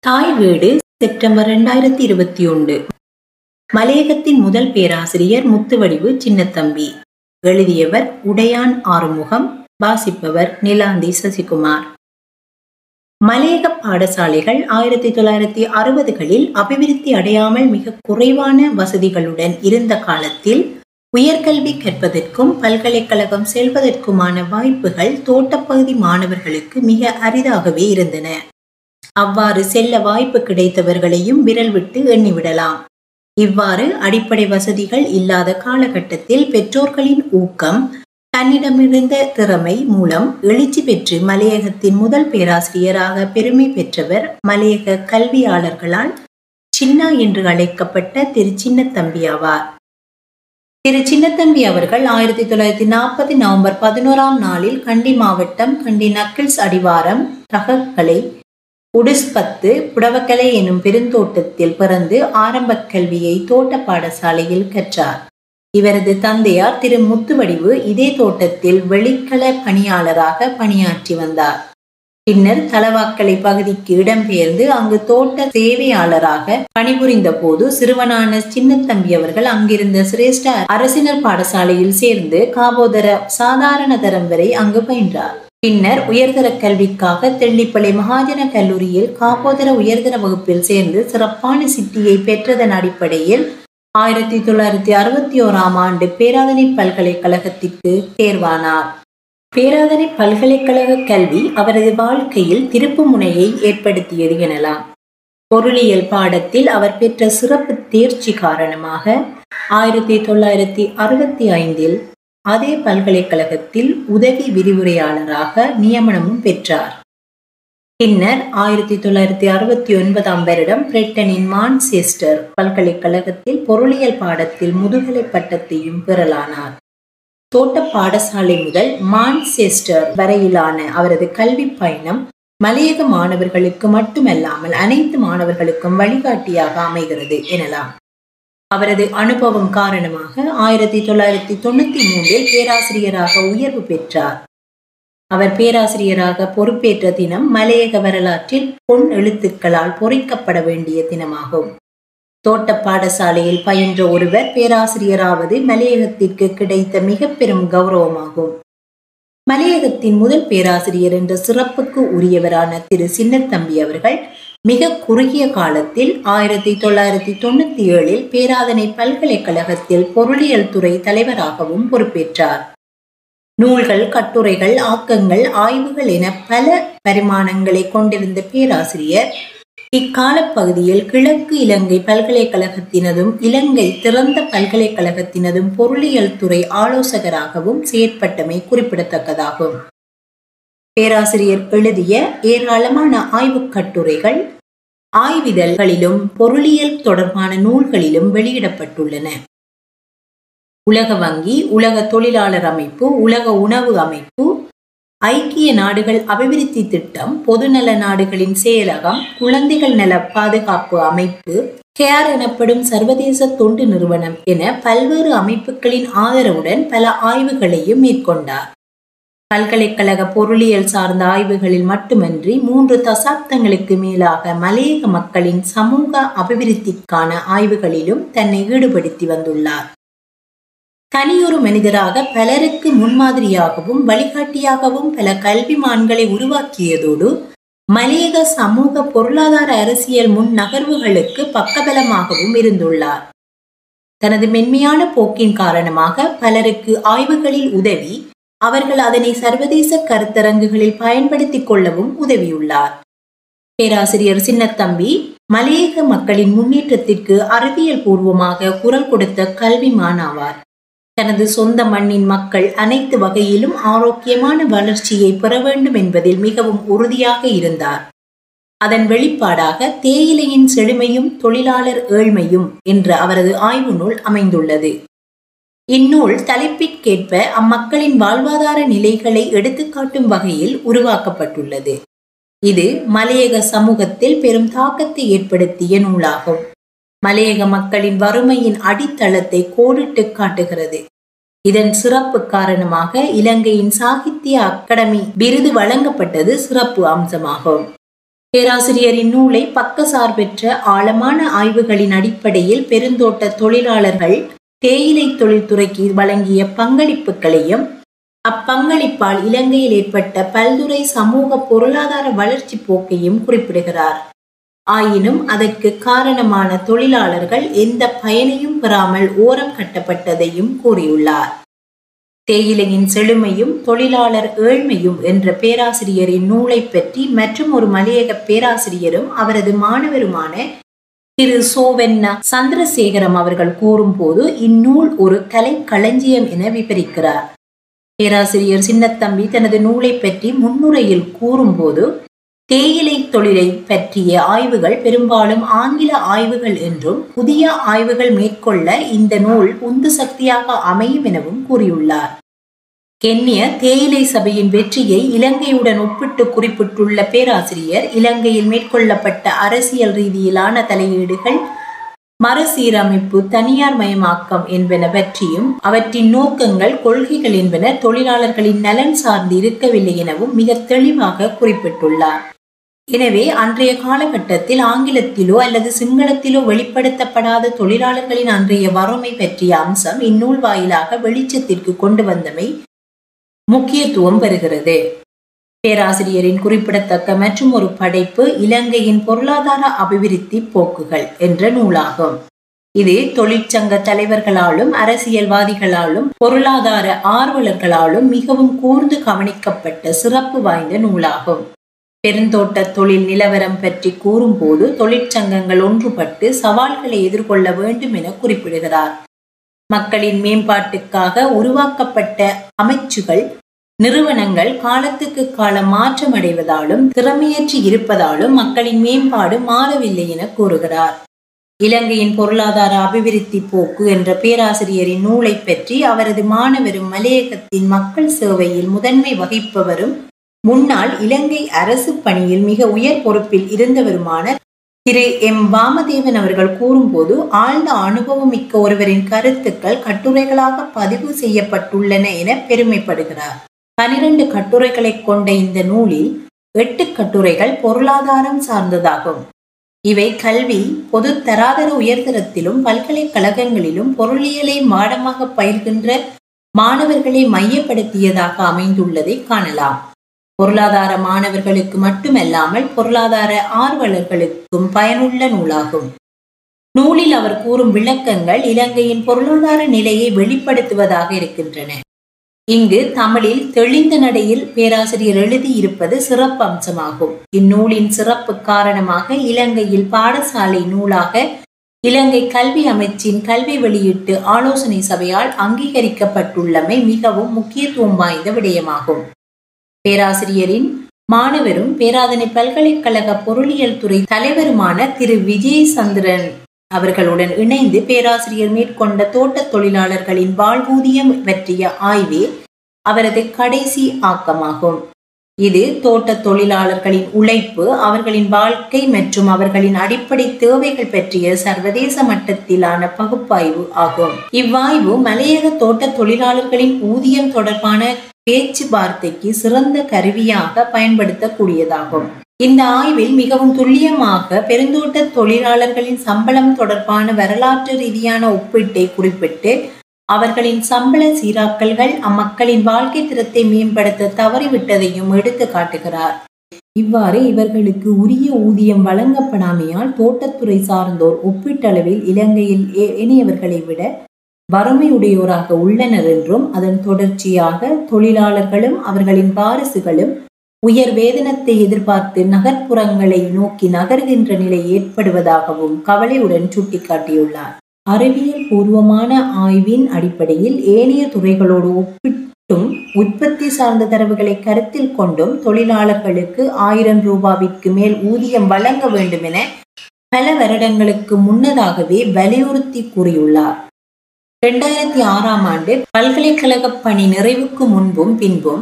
தாய் வீடு செப்டம்பர் இரண்டாயிரத்தி இருபத்தி ஒன்று. மலையகத்தின் முதல் பேராசிரியர் முத்துவடிவு சின்னத்தம்பி. எழுதியவர் உடையான் ஆறுமுகம் வாசிப்பவர் நிலாந்தி சசிகுமார். மலையக பாடசாலைகள் ஆயிரத்தி தொள்ளாயிரத்தி அறுபதுகளில் அபிவிருத்தி அடையாமல் மிக குறைவான வசதிகளுடன் இருந்த காலத்தில் உயர்கல்வி கற்பதற்கும் பல்கலைக்கழகம் செல்வதற்குமான வாய்ப்புகள் தோட்டப்பகுதி மாணவர்களுக்கு மிக அரிதாகவே இருந்தன. அவ்வாறு செல்ல வாய்ப்பு கிடைத்தவர்களையும் விரல் விட்டு எண்ணிவிடலாம். இவ்வாறு அடிப்படை வசதிகள் இல்லாத காலகட்டத்தில் பெற்றோர்களின் ஊக்கம் தன்னிடமிருந்த திறமை மூலம் எழுச்சி பெற்று மலையகத்தின் முதல் பேராசிரியராக பெருமை பெற்றவர் மலையக கல்வியாளர்களால் சின்னா என்று அழைக்கப்பட்ட திரு சின்னத்தம்பி ஆவார். திரு சின்னத்தம்பி அவர்கள் ஆயிரத்தி தொள்ளாயிரத்தி நாற்பது நவம்பர் பதினோராம் நாளில் கண்டி மாவட்டம் கண்டி நக்கிள்ஸ் அடிவாரம் தகக்கலை உடுஸ்பத்து புடவக்கலை எனும் பெருந்தோட்டத்தில் பிறந்து ஆரம்ப கல்வியை தோட்ட பாடசாலையில் கற்றார். இவரது தந்தையார் திரு முத்துவடிவு இதே தோட்டத்தில் வெளிக்கள பணியாளராக பணியாற்றி வந்தார். பின்னர் தலவாக்கலை பகுதிக்கு இடம்பெயர்ந்து அங்கு தோட்ட சேவையாளராக பணிபுரிந்த போது சிறுவனான சின்னத்தம்பி அவர்கள் அங்கிருந்த சிரேஷ்ட அரசினர் பாடசாலையில் சேர்ந்து காபோதர சாதாரண தரம் வரை அங்கு பயின்றார். பின்னர் உயர்தர கல்விக்காக தெல்லிப்பள்ளி மகாஜன கல்லூரியில் காப்போதர உயர்தர வகுப்பில் சேர்ந்து சிறப்பான சித்தியை பெற்றதன் அடிப்படையில் ஆயிரத்தி தொள்ளாயிரத்தி அறுபத்தி ஓராம் ஆண்டு பேராதனை பல்கலைக்கழகத்திற்கு தேர்வானார். பேராதனை பல்கலைக்கழக கல்வி அவரது வாழ்க்கையில் திருப்பு முனையை ஏற்படுத்தியது எனலாம். பொருளியல் பாடத்தில் அவர் பெற்ற சிறப்பு தேர்ச்சி காரணமாக ஆயிரத்தி தொள்ளாயிரத்தி அறுபத்தி ஐந்தில் அதே பல்கலைக்கழகத்தில் உதவி விரிவுரையாளராக நியமனமும் பெற்றார். பின்னர் ஆயிரத்தி தொள்ளாயிரத்தி அறுபத்தி ஒன்பதாம் வருடம் பிரிட்டனின் மான்செஸ்டர் பல்கலைக்கழகத்தில் பொருளியல் பாடத்தில் முதுகலை பட்டத்தையும் பெறலானார். தோட்ட பாடசாலை முதல் மான்செஸ்டர் வரையிலான அவரது கல்வி பயணம் மலையக மாணவர்களுக்கு மட்டுமல்லாமல் அனைத்து மாணவர்களுக்கும் வழிகாட்டியாக அமைகிறது எனலாம். அவரது அனுபவம் காரணமாக ஆயிரத்தி தொள்ளாயிரத்தி தொண்ணூத்தி மூன்றில் பேராசிரியராக உயர்வு பெற்றார். அவர் பேராசிரியராக பொறுப்பேற்ற தினம் மலையக வரலாற்றில் பொன் எழுத்துக்களால் பொறிக்கப்பட வேண்டிய தினமாகும். தோட்ட பாடசாலையில் பயின்ற ஒருவர் பேராசிரியராவது மலையகத்திற்கு கிடைத்த மிக பெரும் கௌரவமாகும். மலையகத்தின் முதல் பேராசிரியர் என்ற சிறப்புக்கு உரியவரான திரு சின்னத்தம்பி அவர்கள் மிக குறுகிய காலத்தில் ஆயிரத்தி தொள்ளாயிரத்தி தொண்ணூத்தி ஏழில் பேராதனை பல்கலைக்கழகத்தில் பொருளியல் துறை தலைவராகவும் பொறுப்பேற்றார். நூல்கள் கட்டுரைகள் ஆக்கங்கள் ஆய்வுகள் என பல பரிமாணங்களை கொண்டிருந்த பேராசிரியர் இக்கால பகுதியில் கிழக்கு இலங்கை பல்கலைக்கழகத்தினதும் இலங்கை திறந்த பல்கலைக்கழகத்தினதும் பொருளியல் துறை ஆலோசகராகவும் செயற்பட்டமை குறிப்பிடத்தக்கதாகும். பேராசிரியர் எழுதிய ஏராளமான ஆய்வுக் கட்டுரைகள் ஆய்விதழ்களிலும் பொருளியல் தொடர்பான நூல்களிலும் வெளியிடப்பட்டுள்ளன. உலக வங்கி உலக தொழிலாளர் அமைப்பு உலக உணவு அமைப்பு ஐக்கிய நாடுகள் அபிவிருத்தி திட்டம் பொதுநல நாடுகளின் செயலகம் குழந்தைகள் நல பாதுகாப்பு அமைப்பு கேர் எனப்படும் சர்வதேச தொண்டு நிறுவனம் என பல்வேறு அமைப்புகளின் ஆதரவுடன் பல ஆய்வுகளையும் மேற்கொண்டார். பல்கலைக்கழக பொருளியல் சார்ந்த ஆய்வுகளில் மட்டுமன்றி மூன்று தசாப்தங்களுக்கு மேலாக மலையக மக்களின் சமூக அபிவிருத்திக்கான ஆய்வுகளிலும் தன்னை ஈடுபடுத்தி வந்துள்ளார். தனியொரு மனிதராக பலருக்கு முன்மாதிரியாகவும் வழிகாட்டியாகவும் பல கல்விமான்களை உருவாக்கியதோடு மலையக சமூக பொருளாதார அரசியல் முன் நகர்வுகளுக்கு பக்கபலமாகவும் இருந்துள்ளார். தனது மென்மையான போக்கின் காரணமாக பலருக்கு ஆய்வுகளில் உதவி அவர்கள் அதனை சர்வதேச கருத்தரங்குகளில் பயன்படுத்திக் கொள்ளவும் உதவியுள்ளார். பேராசிரியர் சின்னத்தம்பி மலையக மக்களின் முன்னேற்றத்திற்கு அறிவியல் பூர்வமாக குரல் கொடுத்த கல்விமான் ஆவார் தனது சொந்த மண்ணின் மக்கள் அனைத்து வகையிலும் ஆரோக்கியமான வளர்ச்சியை பெற வேண்டும் என்பதில் மிகவும் உறுதியாக இருந்தார். அதன் வெளிப்பாடாக தேயிலையின் செழுமையும் தொழிலாளர் ஏழ்மையும் என்ற அவரது ஆய்வு நூல் அமைந்துள்ளது. இந்நூல் தேவைக்கேற்ப அம்மக்களின் வாழ்வாதார நிலைகளை எடுத்துக்காட்டும் வகையில் உருவாக்கப்பட்டுள்ளது. இது மலையக சமூகத்தில் பெரும் தாக்கத்தை ஏற்படுத்திய நூலாகும். மலையக மக்களின் வறுமையின் அடித்தளத்தை கோடிட்டு காட்டுகிறது. இதன் சிறப்பு காரணமாக இலங்கையின் சாகித்ய அகாடமி விருது வழங்கப்பட்டது சிறப்பு அம்சமாகும். பேராசிரியரின் நூலை பக்கசார்பற்ற ஆழமான ஆய்வுகளின் அடிப்படையில் பெருந்தோட்ட தொழிலாளர்கள் தேயிலை தொழில்துறைக்கு வழங்கிய பங்களிப்புகளையும் அப்பங்களிப்பால் இலங்கையில் ஏற்பட்ட பல்துறை சமூக பொருளாதார வளர்ச்சி போக்கையும் குறிப்பிடுகிறார். ஆயினும் அதற்கு காரணமான தொழிலாளர்கள் எந்த பயனையும் பெறாமல் ஓரம் கட்டப்பட்டதையும் கூறியுள்ளார். தேயிலையின் செழுமையும் தொழிலாளர் ஏழ்மையும் என்ற பேராசிரியரின் நூலை பற்றி மற்றும் ஒரு மலையக பேராசிரியரும் அவரது மாணவருமான திரு சோவென்னா சந்திரசேகரம் அவர்கள் கூறும்போது இந்நூல் ஒரு கலை களஞ்சியம் என விவரிக்கிறார் பேராசிரியர் சின்னத்தம்பி தனது நூலை பற்றி முன்னுரையில் கூறும்போது தேயிலை தொழிலை பற்றிய ஆய்வுகள் பெரும்பாலும் ஆங்கில ஆய்வுகள் என்றும் புதிய ஆய்வுகள் மேற்கொள்ள இந்த நூல் உந்து சக்தியாக அமையும் எனவும் கூறியுள்ளார். கென்ய தேயிலை சபையின் வெற்றியை இலங்கையுடன் ஒப்பிட்டு குறிப்பிட்டுள்ள பேராசிரியர் இலங்கையில் மேற்கொள்ளப்பட்ட அரசியல் ரீதியிலான தலையீடுகள் மறுசீரமைப்பு தனியார் மயமாக்கம் என்பன பற்றியும் அவற்றின் நோக்கங்கள் கொள்கைகள் என்பன தொழிலாளர்களின் நலன் சார்ந்து இருக்கவில்லை எனவும் மிக தெளிவாக குறிப்பிட்டுள்ளார். எனவே அன்றைய காலகட்டத்தில் ஆங்கிலத்திலோ அல்லது சிங்களத்திலோ வெளிப்படுத்தப்படாத தொழிலாளர்களின் அன்றைய வறுமை பற்றிய அம்சம் இந்நூல் வாயிலாக வெளிச்சத்திற்கு கொண்டு வந்தமை முக்கியத்துவம் பெறுகிறது. பேராசிரியரின் குறிப்பிடத்தக்க மற்றும் ஒரு படைப்பு இலங்கையின் பொருளாதார அபிவிருத்தி போக்குகள் என்ற நூலாகும். இது தொழிற்சங்க தலைவர்களாலும் அரசியல்வாதிகளாலும் பொருளாதார ஆர்வலர்களாலும் மிகவும் கூர்ந்து கவனிக்கப்பட்ட சிறப்பு வாய்ந்த நூலாகும். பெருந்தோட்ட தொழில் நிலவரம் பற்றி கூறும்போது தொழிற்சங்கங்கள் ஒன்றுபட்டு சவால்களை எதிர்கொள்ள வேண்டும் என குறிப்பிடுகிறார். மக்களின் மேம்பாட்டுக்காக உருவாக்கப்பட்ட அமைச்சுகள் நிறுவனங்கள் காலத்துக்கு காலம் மாற்றமடைவதாலும் திறமையற்றி இருப்பதாலும் மக்களின் மேம்பாடு மாறவில்லை என கூறுகிறார். இலங்கையின் பொருளாதார அபிவிருத்தி போக்கு என்ற பேராசிரியரின் நூலை பற்றி அவரது மாணவரும் மலையகத்தின் மக்கள் சேவையில் முதன்மை வகிப்பவரும் முன்னாள் இலங்கை அரசு பணியில் மிக உயர் பொறுப்பில் இருந்தவருமான திரு எம். வாமதேவன் அவர்கள் கூறும்போது ஆழ்ந்த அனுபவம் மிக்க ஒருவரின் கருத்துக்கள் கட்டுரைகளாக பதிவு செய்யப்பட்டுள்ளன என பெருமைப்படுகிறார். பனிரெண்டு கட்டுரைகளை கொண்ட இந்த நூலில் எட்டு கட்டுரைகள் பொருளாதாரம் சார்ந்ததாகும். இவை கல்வி பொது தராதர உயர்தரத்திலும் பல்கலைக்கழகங்களிலும் பொருளியலை மாடமாக பயிர்கின்ற மாணவர்களை மையப்படுத்தியதாக அமைந்துள்ளதை காணலாம். பொருளாதார மாணவர்களுக்கு மட்டுமல்லாமல் பொருளாதார ஆர்வலர்களுக்கும் பயனுள்ள நூலாகும். நூலில் அவர் கூறும் விளக்கங்கள் இலங்கையின் பொருளாதார நிலையை வெளிப்படுத்துவதாக இருக்கின்றன. இங்கு தமிழில் தெளிந்த நடையில் பேராசிரியர் எழுதியிருப்பது சிறப்பு அம்சமாகும் இந்நூலின் சிறப்பு காரணமாக இலங்கையில் பாடசாலை நூலாக இலங்கை கல்வி அமைச்சின் கல்வி வெளியீட்டு ஆலோசனை சபையால் அங்கீகரிக்கப்பட்டுள்ளமை மிகவும் முக்கியத்துவம் வாய்ந்த விடயமாகும். பேராசிரியரின் மாணவரும் பேராதனை பல்கலைக்கழக பொருளியல் துறை தலைவருமான திரு விஜய் சந்திரன் அவர்களுடன் இணைந்து பேராசிரியர் மேற்கொண்ட தோட்ட தொழிலாளர்களின் வாழ்வூதியம் பற்றிய ஆய்வே அவரது கடைசி ஆக்கமாகும். இது தோட்ட தொழிலாளர்களின் உழைப்பு அவர்களின் வாழ்க்கை மற்றும் அவர்களின் அடிப்படை தேவைகள் பற்றிய சர்வதேச மட்டத்திலான பகுப்பாய்வு ஆகும். இவ்வாய்வு மலையக தோட்ட தொழிலாளர்களின் ஊதியம் தொடர்பான பேச்சுவார்த்தைக்கு சிறந்த கருவியாக பயன்படுத்தக்கூடியதாகும். இந்த ஆய்வில் மிகவும் துல்லியமாக பெருந்தோட்ட தொழிலாளர்களின் சம்பளம் தொடர்பான வரலாற்று ரீதியான ஒப்பீட்டை குறிப்பிட்டு அவர்களின் சம்பள சீராக்கல்கள் அம்மக்களின் வாழ்க்கை திறத்தை மேம்படுத்த தவறிவிட்டதையும் எடுத்து காட்டுகிறார். இவ்வாறு இவர்களுக்கு உரிய ஊதியம் வழங்கப்படாமையால் தோட்டத்துறை சார்ந்தோர் ஒப்பீட்டளவில் இலங்கையில் ஏனையவர்களை விட வறுமையுடையோராக உள்ளனர் என்றும் அதன் தொடர்ச்சியாக தொழிலாளர்களும் அவர்களின் வாரிசுகளும் உயர் வேதனத்தை எதிர்பார்த்து நகர்ப்புறங்களை நோக்கி நகர்கின்ற நிலை ஏற்படுவதாகவும் கவலையுடன் சுட்டிக்காட்டியுள்ளார். அறிவியல் பூர்வமான ஆய்வின் அடிப்படையில் ஏனைய துறைகளோடு ஒப்பிட்டும் உற்பத்தி சார்ந்த தரவுகளை கருத்தில் கொண்டும் தொழிலாளர்களுக்கு ஆயிரம் ரூபாவிற்கு மேல் ஊதியம் வழங்க வேண்டும் என பல வருடங்களுக்கு முன்னதாகவே வலியுறுத்தி கூறியுள்ளார். இரண்டாயிரத்தி ஆறாம் ஆண்டு பல்கலைக்கழக பணி நிறைவுக்கு முன்பும் பின்பும்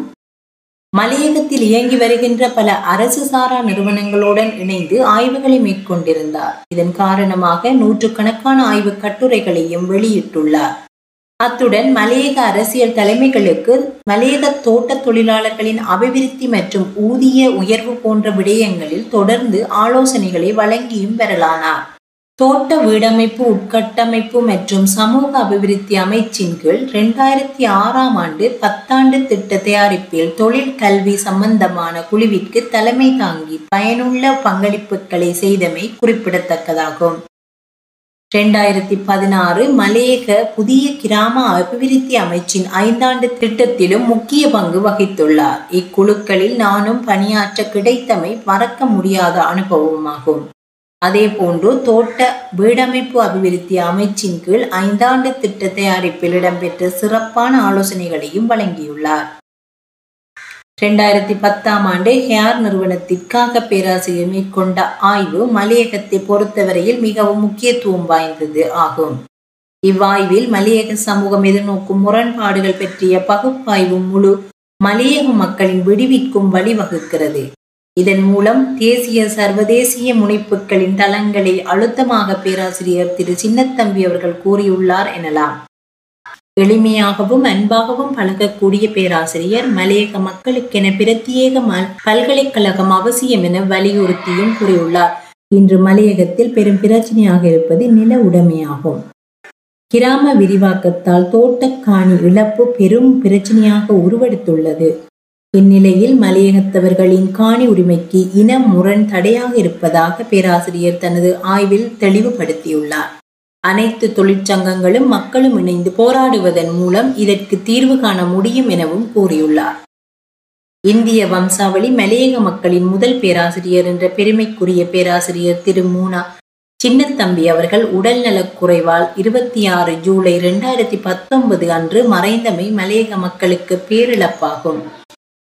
மலையகத்தில் இயங்கி வருகின்ற பல அரசு சாரா நிறுவனங்களுடன் இணைந்து ஆய்வுகளை மேற்கொண்டிருந்தார். இதன் காரணமாக நூற்றுக்கணக்கான ஆய்வு கட்டுரைகளையும் வெளியிட்டுள்ளார். அத்துடன் மலையக அரசியல் தலைமைகளுக்கு மலையக தோட்ட தொழிலாளர்களின் அபிவிருத்தி மற்றும் ஊதிய உயர்வு போன்ற விடயங்களில் தொடர்ந்து ஆலோசனைகளை வழங்கியும் பெறலானார் தோட்ட வீடமைப்பு உட்கட்டமைப்பு மற்றும் சமூக அபிவிருத்தி அமைச்சின் கீழ் இரண்டாயிரத்தி ஆறாம் ஆண்டு பத்தாண்டு திட்ட தயாரிப்பில் தொழில் கல்வி சம்பந்தமான குழுவிற்கு தலைமை தாங்கி பயனுள்ள பங்களிப்புகளை செய்தமை குறிப்பிடத்தக்கதாகும். இரண்டாயிரத்தி பதினாறு மலேக புதிய கிராம அபிவிருத்தி அமைச்சின் ஐந்தாண்டு திட்டத்திலும் முக்கிய பங்கு வகித்துள்ளார். இக்குழுக்களில் நானும் பணியாற்ற கிடைத்தமை மறக்க முடியாத அனுபவமாகும். அதேபோன்று தோட்ட வீடமைப்பு அபிவிருத்தி அமைச்சின் கீழ் ஐந்தாண்டு திட்ட தயாரிப்பில் இடம்பெற்ற சிறப்பான ஆலோசனைகளையும் வழங்கியுள்ளார். இரண்டாயிரத்தி பத்தாம் ஆண்டு ஹேர் நிறுவனத்திற்காக பேராசிரியர் மேற்கொண்ட ஆய்வு மலையகத்தை பொறுத்தவரையில் மிகவும் முக்கியத்துவம் வாய்ந்தது ஆகும். இவ்வாய்வில் மலையக சமூகம் எதிர்நோக்கும் முரண்பாடுகள் பற்றிய பகுப்பாய்வு முழு மலையக மக்களின் விடுவிற்கும் வழிவகுக்கிறது. இதன் மூலம் தேசிய சர்வதேசிய முனைப்புகளின் தளங்களை அழுத்தமாக பேராசிரியர் திரு. சின்னத்தம்பி அவர்கள் கூறியுள்ளார் எனலாம். எளிமையாகவும் அன்பாகவும் பழகக்கூடிய பேராசிரியர் மலையக மக்களுக்கென பிரத்யேக பல்கலைக்கழகம் அவசியம் என வலியுறுத்தியும் கூறியுள்ளார். இன்று மலையகத்தில் பெரும் பிரச்சனையாக இருப்பது நில உடைமையாகும். கிராம விரிவாக்கத்தால் தோட்டக்காணி இழப்பு பெரும் பிரச்சனையாக உருவெடுத்துள்ளது. இந்நிலையில் மலையகத்தவர்களின் காணி உரிமைக்கு இன முரண் தடையாக இருப்பதாக பேராசிரியர் தனது ஆய்வில் தெளிவுபடுத்தியுள்ளார். அனைத்து தொழிற்சங்கங்களும் மக்களும் இணைந்து போராடுவதன் மூலம் இதற்கு தீர்வு காண முடியும் எனவும் கூறியுள்ளார். இந்திய வம்சாவளி மலையக மக்களின் முதல் பேராசிரியர் என்ற பெருமைக்குரிய பேராசிரியர் திரு மூனா சின்னத்தம்பி அவர்கள் உடல்நலக் குறைவால் இருபத்தி ஆறு ஜூலை இரண்டாயிரத்தி பத்தொன்பது அன்று மறைந்தமை மலையக மக்களுக்கு பேரிழப்பாகும்.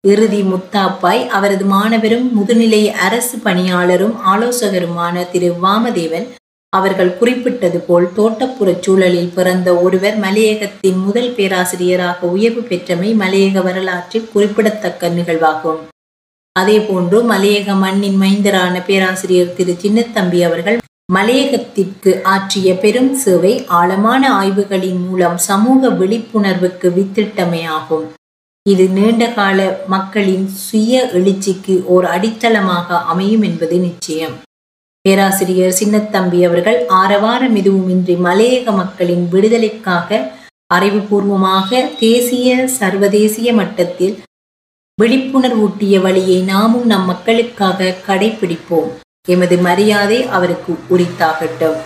இறுதி முத்தாப்பாய் அவரது மாணவரும் முதுநிலை அரசு பணியாளரும் ஆலோசகருமான திரு வாமதேவன் அவர்கள் குறிப்பிட்டது போல் தோட்டப்புற சூழலில் பிறந்த ஒருவர் மலையகத்தின் முதல் பேராசிரியராக உயர்வு பெற்றமை மலையக வரலாற்றில் குறிப்பிடத்தக்க நிகழ்வாகும். அதேபோன்று மலையக மண்ணின் மைந்தரான பேராசிரியர் திரு சின்னத்தம்பி அவர்கள் மலையகத்திற்கு ஆற்றிய பெரும் சேவை ஆழமான ஆய்வுகளின் மூலம் சமூக விழிப்புணர்வுக்கு வித்திட்டமையாகும். இது நீண்டகால மக்களின் சுய எழுச்சிக்கு ஓர் அடித்தளமாக அமையும் என்பது நிச்சயம். பேராசிரியர் சின்னத்தம்பி அவர்கள் ஆரவாரம் எதுவுமின்றி மலையக மக்களின் விடுதலைக்காக அறிவுபூர்வமாக தேசிய சர்வதேசிய மட்டத்தில் விழிப்புணர்வூட்டிய வழியை நாமும் நம் மக்களுக்காக கடைபிடிப்போம். எமது மரியாதை அவருக்கு உரித்தாகட்டும்.